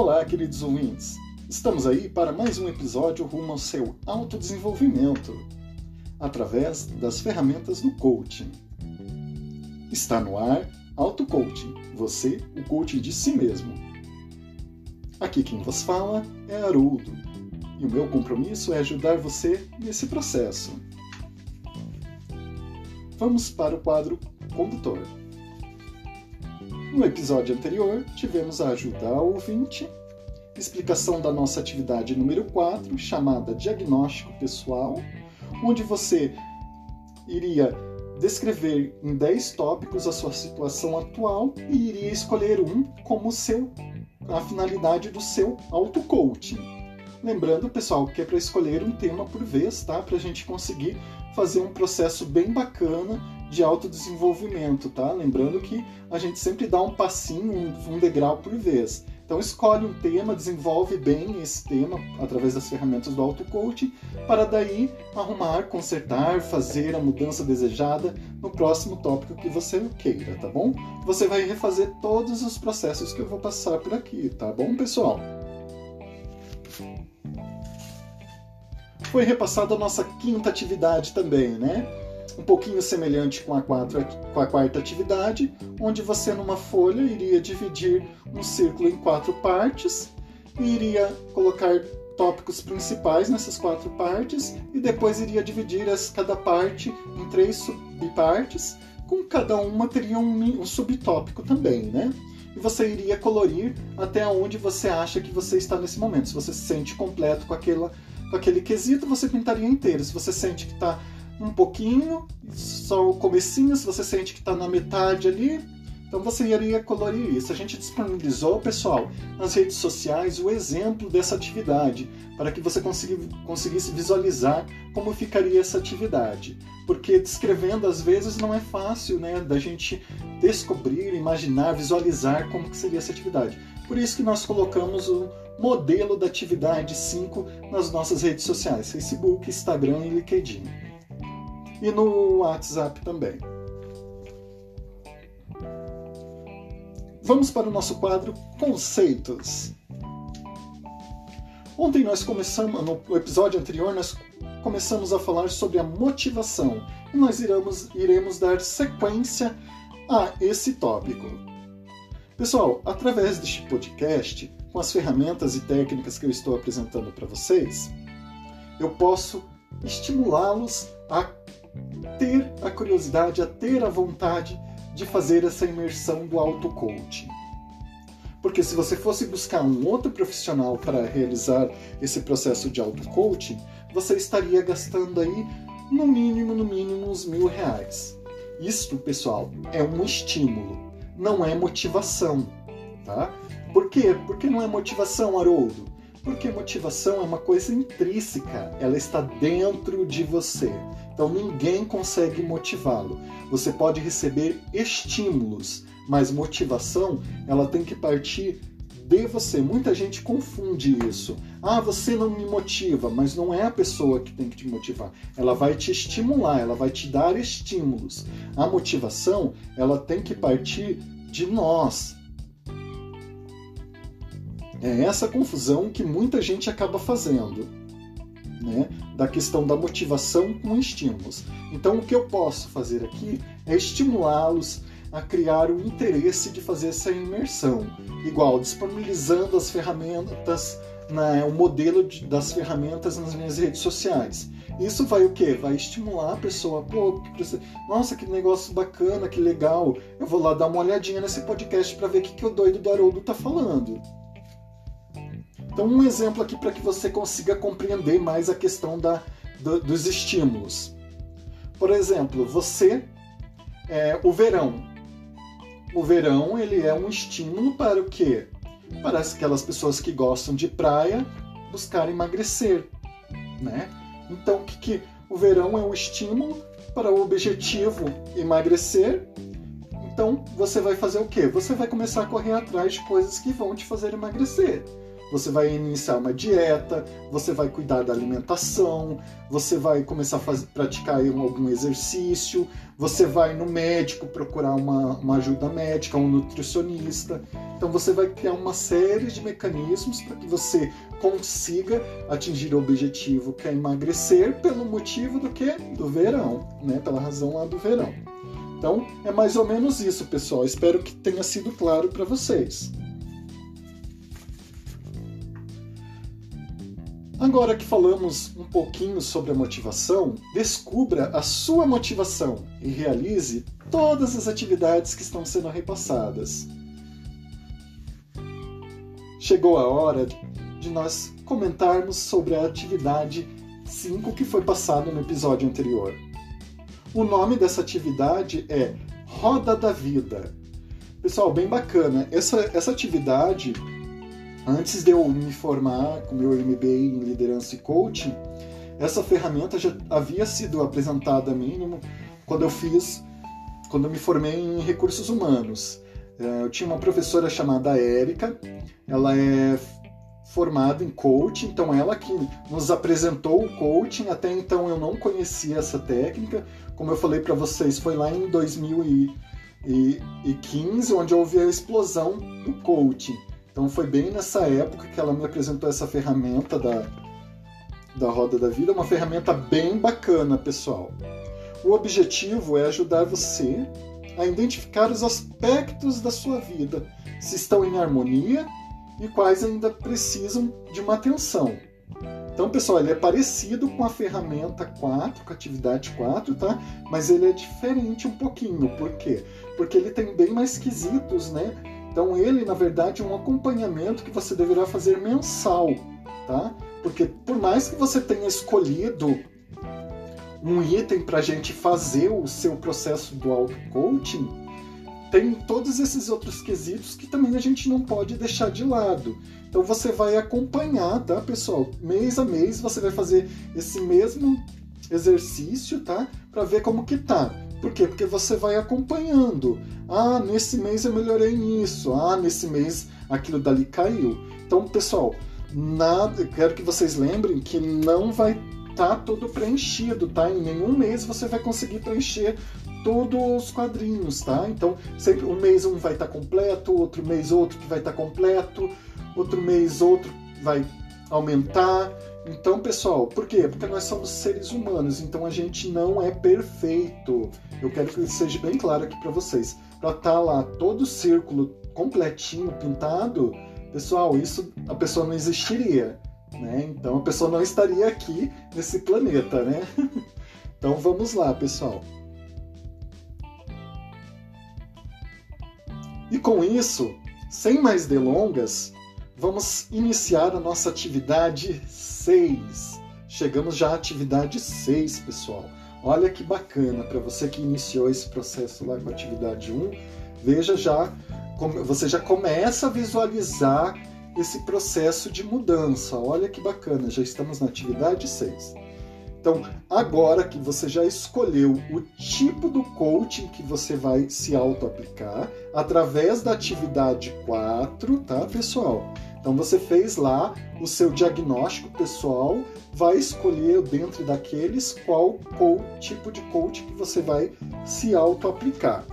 Olá, queridos ouvintes! Estamos aí para mais um episódio rumo ao seu autodesenvolvimento, através das ferramentas do coaching. Está no ar Auto Coaching, você, o coaching de si mesmo. Aqui quem vos fala é Haroldo, e o meu compromisso é ajudar você nesse processo. Vamos para o quadro Condutor. No episódio anterior, tivemos a ajuda ao ouvinte, explicação da nossa atividade número 4, chamada Diagnóstico Pessoal, onde você iria descrever em 10 tópicos a sua situação atual e iria escolher um como seu a finalidade do seu auto-coaching. Lembrando, pessoal, que é para escolher um tema por vez, tá? Para a gente conseguir fazer um processo bem bacana de autodesenvolvimento, tá? Lembrando que a gente sempre dá um passinho, um, degrau por vez. Então escolhe um tema, desenvolve bem esse tema através das ferramentas do auto-coaching, para daí arrumar, consertar, fazer a mudança desejada no próximo tópico que você queira, tá bom? Você vai refazer todos os processos que eu vou passar por aqui, tá bom, pessoal? Foi repassada a nossa quinta atividade também, né? Um pouquinho semelhante com a, quatro, com a quarta atividade, onde você numa folha iria dividir um círculo em quatro partes e iria colocar tópicos principais nessas quatro partes e depois iria dividir as, cada parte em três subpartes, com cada uma teria um, um subtópico também, né? E você iria colorir até onde você acha que você está nesse momento. Se você se sente completo com, aquela, com aquele quesito, você pintaria inteiro. Se você sente que está um pouquinho, só o comecinho, se você sente que está na metade ali, então você iria colorir isso. A gente disponibilizou, pessoal, nas redes sociais o exemplo dessa atividade, para que você conseguisse visualizar como ficaria essa atividade. Porque descrevendo às vezes não é fácil, né, da gente descobrir, imaginar, visualizar como que seria essa atividade. Por isso que nós colocamos o modelo da atividade 5 nas nossas redes sociais, Facebook, Instagram e LinkedIn e no WhatsApp também. Vamos para o nosso quadro Conceitos. Ontem nós começamos, no episódio anterior, nós começamos a falar sobre a motivação e nós iremos, iremos dar sequência a esse tópico. Pessoal, através deste podcast, com as ferramentas e técnicas que eu estou apresentando para vocês, eu posso estimulá-los a ter a curiosidade, a ter a vontade de fazer essa imersão do auto-coaching. Porque se você fosse buscar um outro profissional para realizar esse processo de auto-coaching, você estaria gastando aí no mínimo, no mínimo, uns mil reais. Isto, pessoal, é um estímulo, não é motivação, tá? Por quê? Porque não é motivação, Haroldo? Porque motivação é uma coisa intrínseca, ela está dentro de você. Então ninguém consegue motivá-lo. Você pode receber estímulos, mas motivação ela tem que partir de você. Muita gente confunde isso. Ah, você não me motiva, mas não é a pessoa que tem que te motivar. Ela vai te estimular, ela vai te dar estímulos. A motivação, ela tem que partir de nós. É essa confusão que muita gente acaba fazendo né, da questão da motivação com estímulos. Então, o que eu posso fazer aqui é estimulá-los a criar o interesse de fazer essa imersão, igual disponibilizando as ferramentas, né, o modelo de, das ferramentas nas minhas redes sociais. Isso vai o quê? Vai estimular a pessoa, pô, nossa, que negócio bacana, que legal. Eu vou lá dar uma olhadinha nesse podcast para ver o que, que o doido do Haroldo tá falando. Então, um exemplo aqui para que você consiga compreender mais a questão da, do, dos estímulos. Por exemplo, você, é, o verão. O verão ele é um estímulo para o quê? Para aquelas pessoas que gostam de praia buscar emagrecer, né? Então, o que, que o verão é um estímulo para o objetivo emagrecer. Então, você vai fazer o quê? Você vai começar a correr atrás de coisas que vão te fazer emagrecer você vai iniciar uma dieta, você vai cuidar da alimentação, você vai começar a fazer, praticar algum exercício, você vai no médico procurar uma, uma ajuda médica, um nutricionista. Então você vai criar uma série de mecanismos para que você consiga atingir o objetivo que é emagrecer pelo motivo do que? Do verão, né? Pela razão lá do verão. Então é mais ou menos isso, pessoal. Espero que tenha sido claro para vocês. Agora que falamos um pouquinho sobre a motivação, descubra a sua motivação e realize todas as atividades que estão sendo repassadas. Chegou a hora de nós comentarmos sobre a atividade 5 que foi passada no episódio anterior. O nome dessa atividade é Roda da Vida. Pessoal, bem bacana. Essa, essa atividade Antes de eu me formar com meu MBA em liderança e coaching, essa ferramenta já havia sido apresentada mim quando eu fiz, quando eu me formei em recursos humanos. É, eu tinha uma professora chamada Érica, ela é formada em coaching, então ela que nos apresentou o coaching, até então eu não conhecia essa técnica. Como eu falei para vocês, foi lá em 2015 onde houve a explosão do coaching. Então foi bem nessa época que ela me apresentou essa ferramenta da, da Roda da Vida, uma ferramenta bem bacana, pessoal. O objetivo é ajudar você a identificar os aspectos da sua vida, se estão em harmonia e quais ainda precisam de uma atenção. Então, pessoal, ele é parecido com a ferramenta 4, com a atividade 4, tá? Mas ele é diferente um pouquinho. Por quê? Porque ele tem bem mais quesitos, né? Então ele, na verdade, é um acompanhamento que você deverá fazer mensal, tá? Porque por mais que você tenha escolhido um item para a gente fazer o seu processo do auto-coaching, tem todos esses outros quesitos que também a gente não pode deixar de lado. Então você vai acompanhar, tá, pessoal? Mês a mês você vai fazer esse mesmo exercício, tá? Para ver como que tá. Por quê? Porque você vai acompanhando. Ah, nesse mês eu melhorei nisso. Ah, nesse mês aquilo dali caiu. Então, pessoal, nada, quero que vocês lembrem que não vai estar tá todo preenchido, tá? Em nenhum mês você vai conseguir preencher todos os quadrinhos, tá? Então, sempre um mês um vai estar tá completo, outro mês outro que vai estar tá completo, outro mês outro vai aumentar. Então, pessoal, por quê? Porque nós somos seres humanos, então a gente não é perfeito. Eu quero que seja bem claro aqui para vocês. Para estar tá lá todo o círculo completinho pintado, pessoal, isso a pessoa não existiria, né? Então a pessoa não estaria aqui nesse planeta, né? Então vamos lá, pessoal. E com isso, sem mais delongas, Vamos iniciar a nossa atividade 6. Chegamos já à atividade 6, pessoal. Olha que bacana, para você que iniciou esse processo lá com a atividade 1, veja já, você já começa a visualizar esse processo de mudança. Olha que bacana, já estamos na atividade 6. Então, agora que você já escolheu o tipo do coaching que você vai se auto-aplicar, através da atividade 4, tá, pessoal? Então você fez lá o seu diagnóstico pessoal, vai escolher dentro daqueles qual, qual tipo de coach que você vai se auto-aplicar.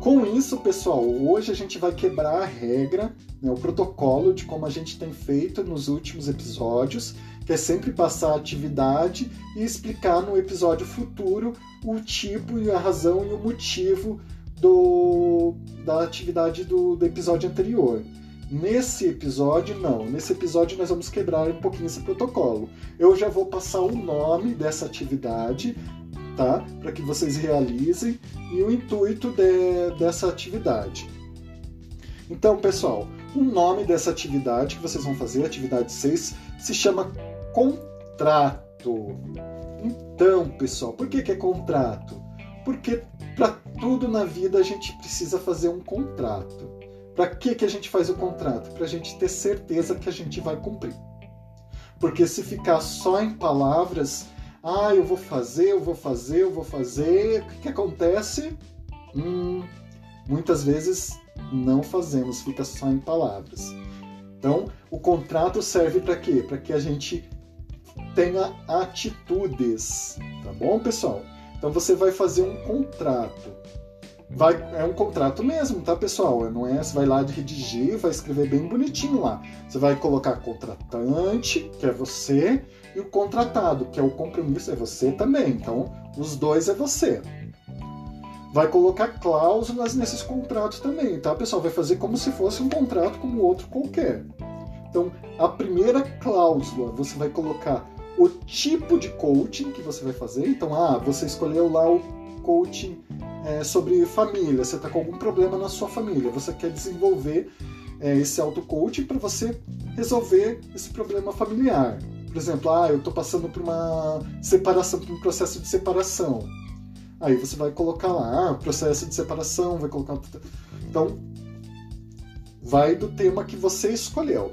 Com isso, pessoal, hoje a gente vai quebrar a regra, né, o protocolo de como a gente tem feito nos últimos episódios, que é sempre passar a atividade e explicar no episódio futuro o tipo e a razão e o motivo do, da atividade do, do episódio anterior. Nesse episódio, não. Nesse episódio, nós vamos quebrar um pouquinho esse protocolo. Eu já vou passar o nome dessa atividade, tá? Para que vocês realizem e o intuito de, dessa atividade. Então, pessoal, o nome dessa atividade que vocês vão fazer, atividade 6, se chama contrato. Então, pessoal, por que, que é contrato? Porque para tudo na vida a gente precisa fazer um contrato. Para que, que a gente faz o contrato? Para a gente ter certeza que a gente vai cumprir. Porque se ficar só em palavras, ah, eu vou fazer, eu vou fazer, eu vou fazer, o que, que acontece? Hum, muitas vezes não fazemos, fica só em palavras. Então, o contrato serve para quê? Para que a gente tenha atitudes, tá bom, pessoal? Então você vai fazer um contrato. Vai, é um contrato mesmo, tá, pessoal? Não é, você vai lá de redigir, vai escrever bem bonitinho lá. Você vai colocar contratante, que é você, e o contratado, que é o compromisso, é você também. Então, os dois é você. Vai colocar cláusulas nesses contratos também, tá, pessoal? Vai fazer como se fosse um contrato como outro qualquer. Então, a primeira cláusula, você vai colocar o tipo de coaching que você vai fazer. Então, ah, você escolheu lá o coaching é, sobre família, você está com algum problema na sua família, você quer desenvolver é, esse auto-coaching para você resolver esse problema familiar. Por exemplo, ah, eu estou passando por uma separação, por um processo de separação. Aí você vai colocar lá, ah, processo de separação, vai colocar. Então, vai do tema que você escolheu.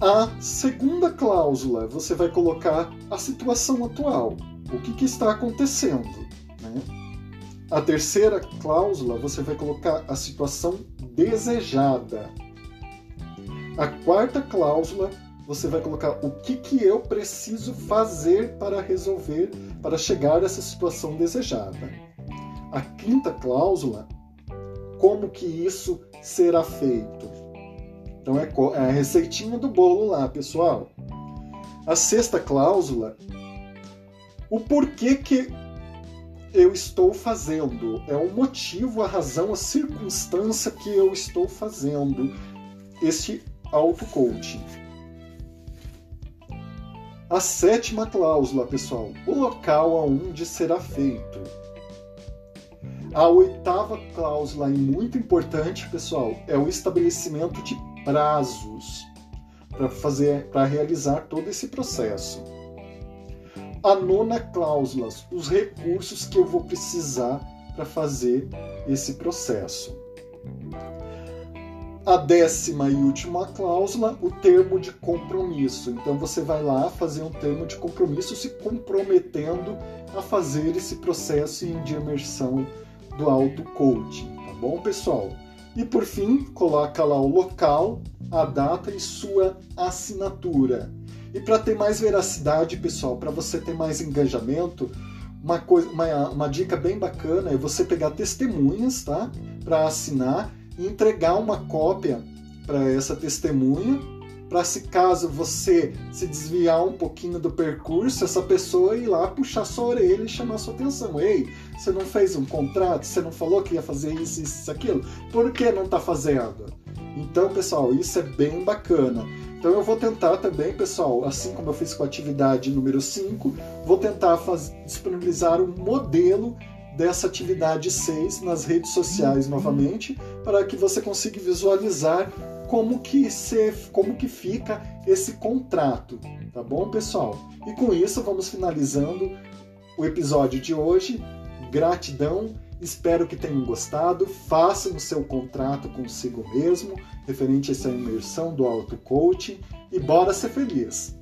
A segunda cláusula, você vai colocar a situação atual. O que, que está acontecendo? Né? A terceira cláusula, você vai colocar a situação desejada. A quarta cláusula, você vai colocar o que, que eu preciso fazer para resolver, para chegar a essa situação desejada. A quinta cláusula, como que isso será feito. Então é, é a receitinha do bolo lá, pessoal. A sexta cláusula, o porquê que eu estou fazendo. É o motivo, a razão, a circunstância que eu estou fazendo este auto-coaching. A sétima cláusula, pessoal, o local aonde será feito. A oitava cláusula, e muito importante, pessoal, é o estabelecimento de prazos para fazer, para realizar todo esse processo. A nona cláusula, os recursos que eu vou precisar para fazer esse processo. A décima e última cláusula, o termo de compromisso. Então você vai lá fazer um termo de compromisso se comprometendo a fazer esse processo de imersão do auto-coaching, tá bom, pessoal? E por fim, coloca lá o local, a data e sua assinatura. E para ter mais veracidade, pessoal, para você ter mais engajamento, uma, coisa, uma, uma dica bem bacana é você pegar testemunhas, tá? Para assinar e entregar uma cópia para essa testemunha para se caso você se desviar um pouquinho do percurso, essa pessoa ir lá puxar sua orelha e chamar sua atenção. Ei, você não fez um contrato? Você não falou que ia fazer isso, isso, aquilo? Por que não está fazendo? Então, pessoal, isso é bem bacana. Então eu vou tentar também, pessoal, assim como eu fiz com a atividade número 5, vou tentar faz, disponibilizar um modelo dessa atividade 6 nas redes sociais novamente, para que você consiga visualizar como que se, como que fica esse contrato, tá bom, pessoal? E com isso vamos finalizando o episódio de hoje. Gratidão, espero que tenham gostado. Façam o seu contrato consigo mesmo, referente a essa imersão do auto coaching e bora ser feliz.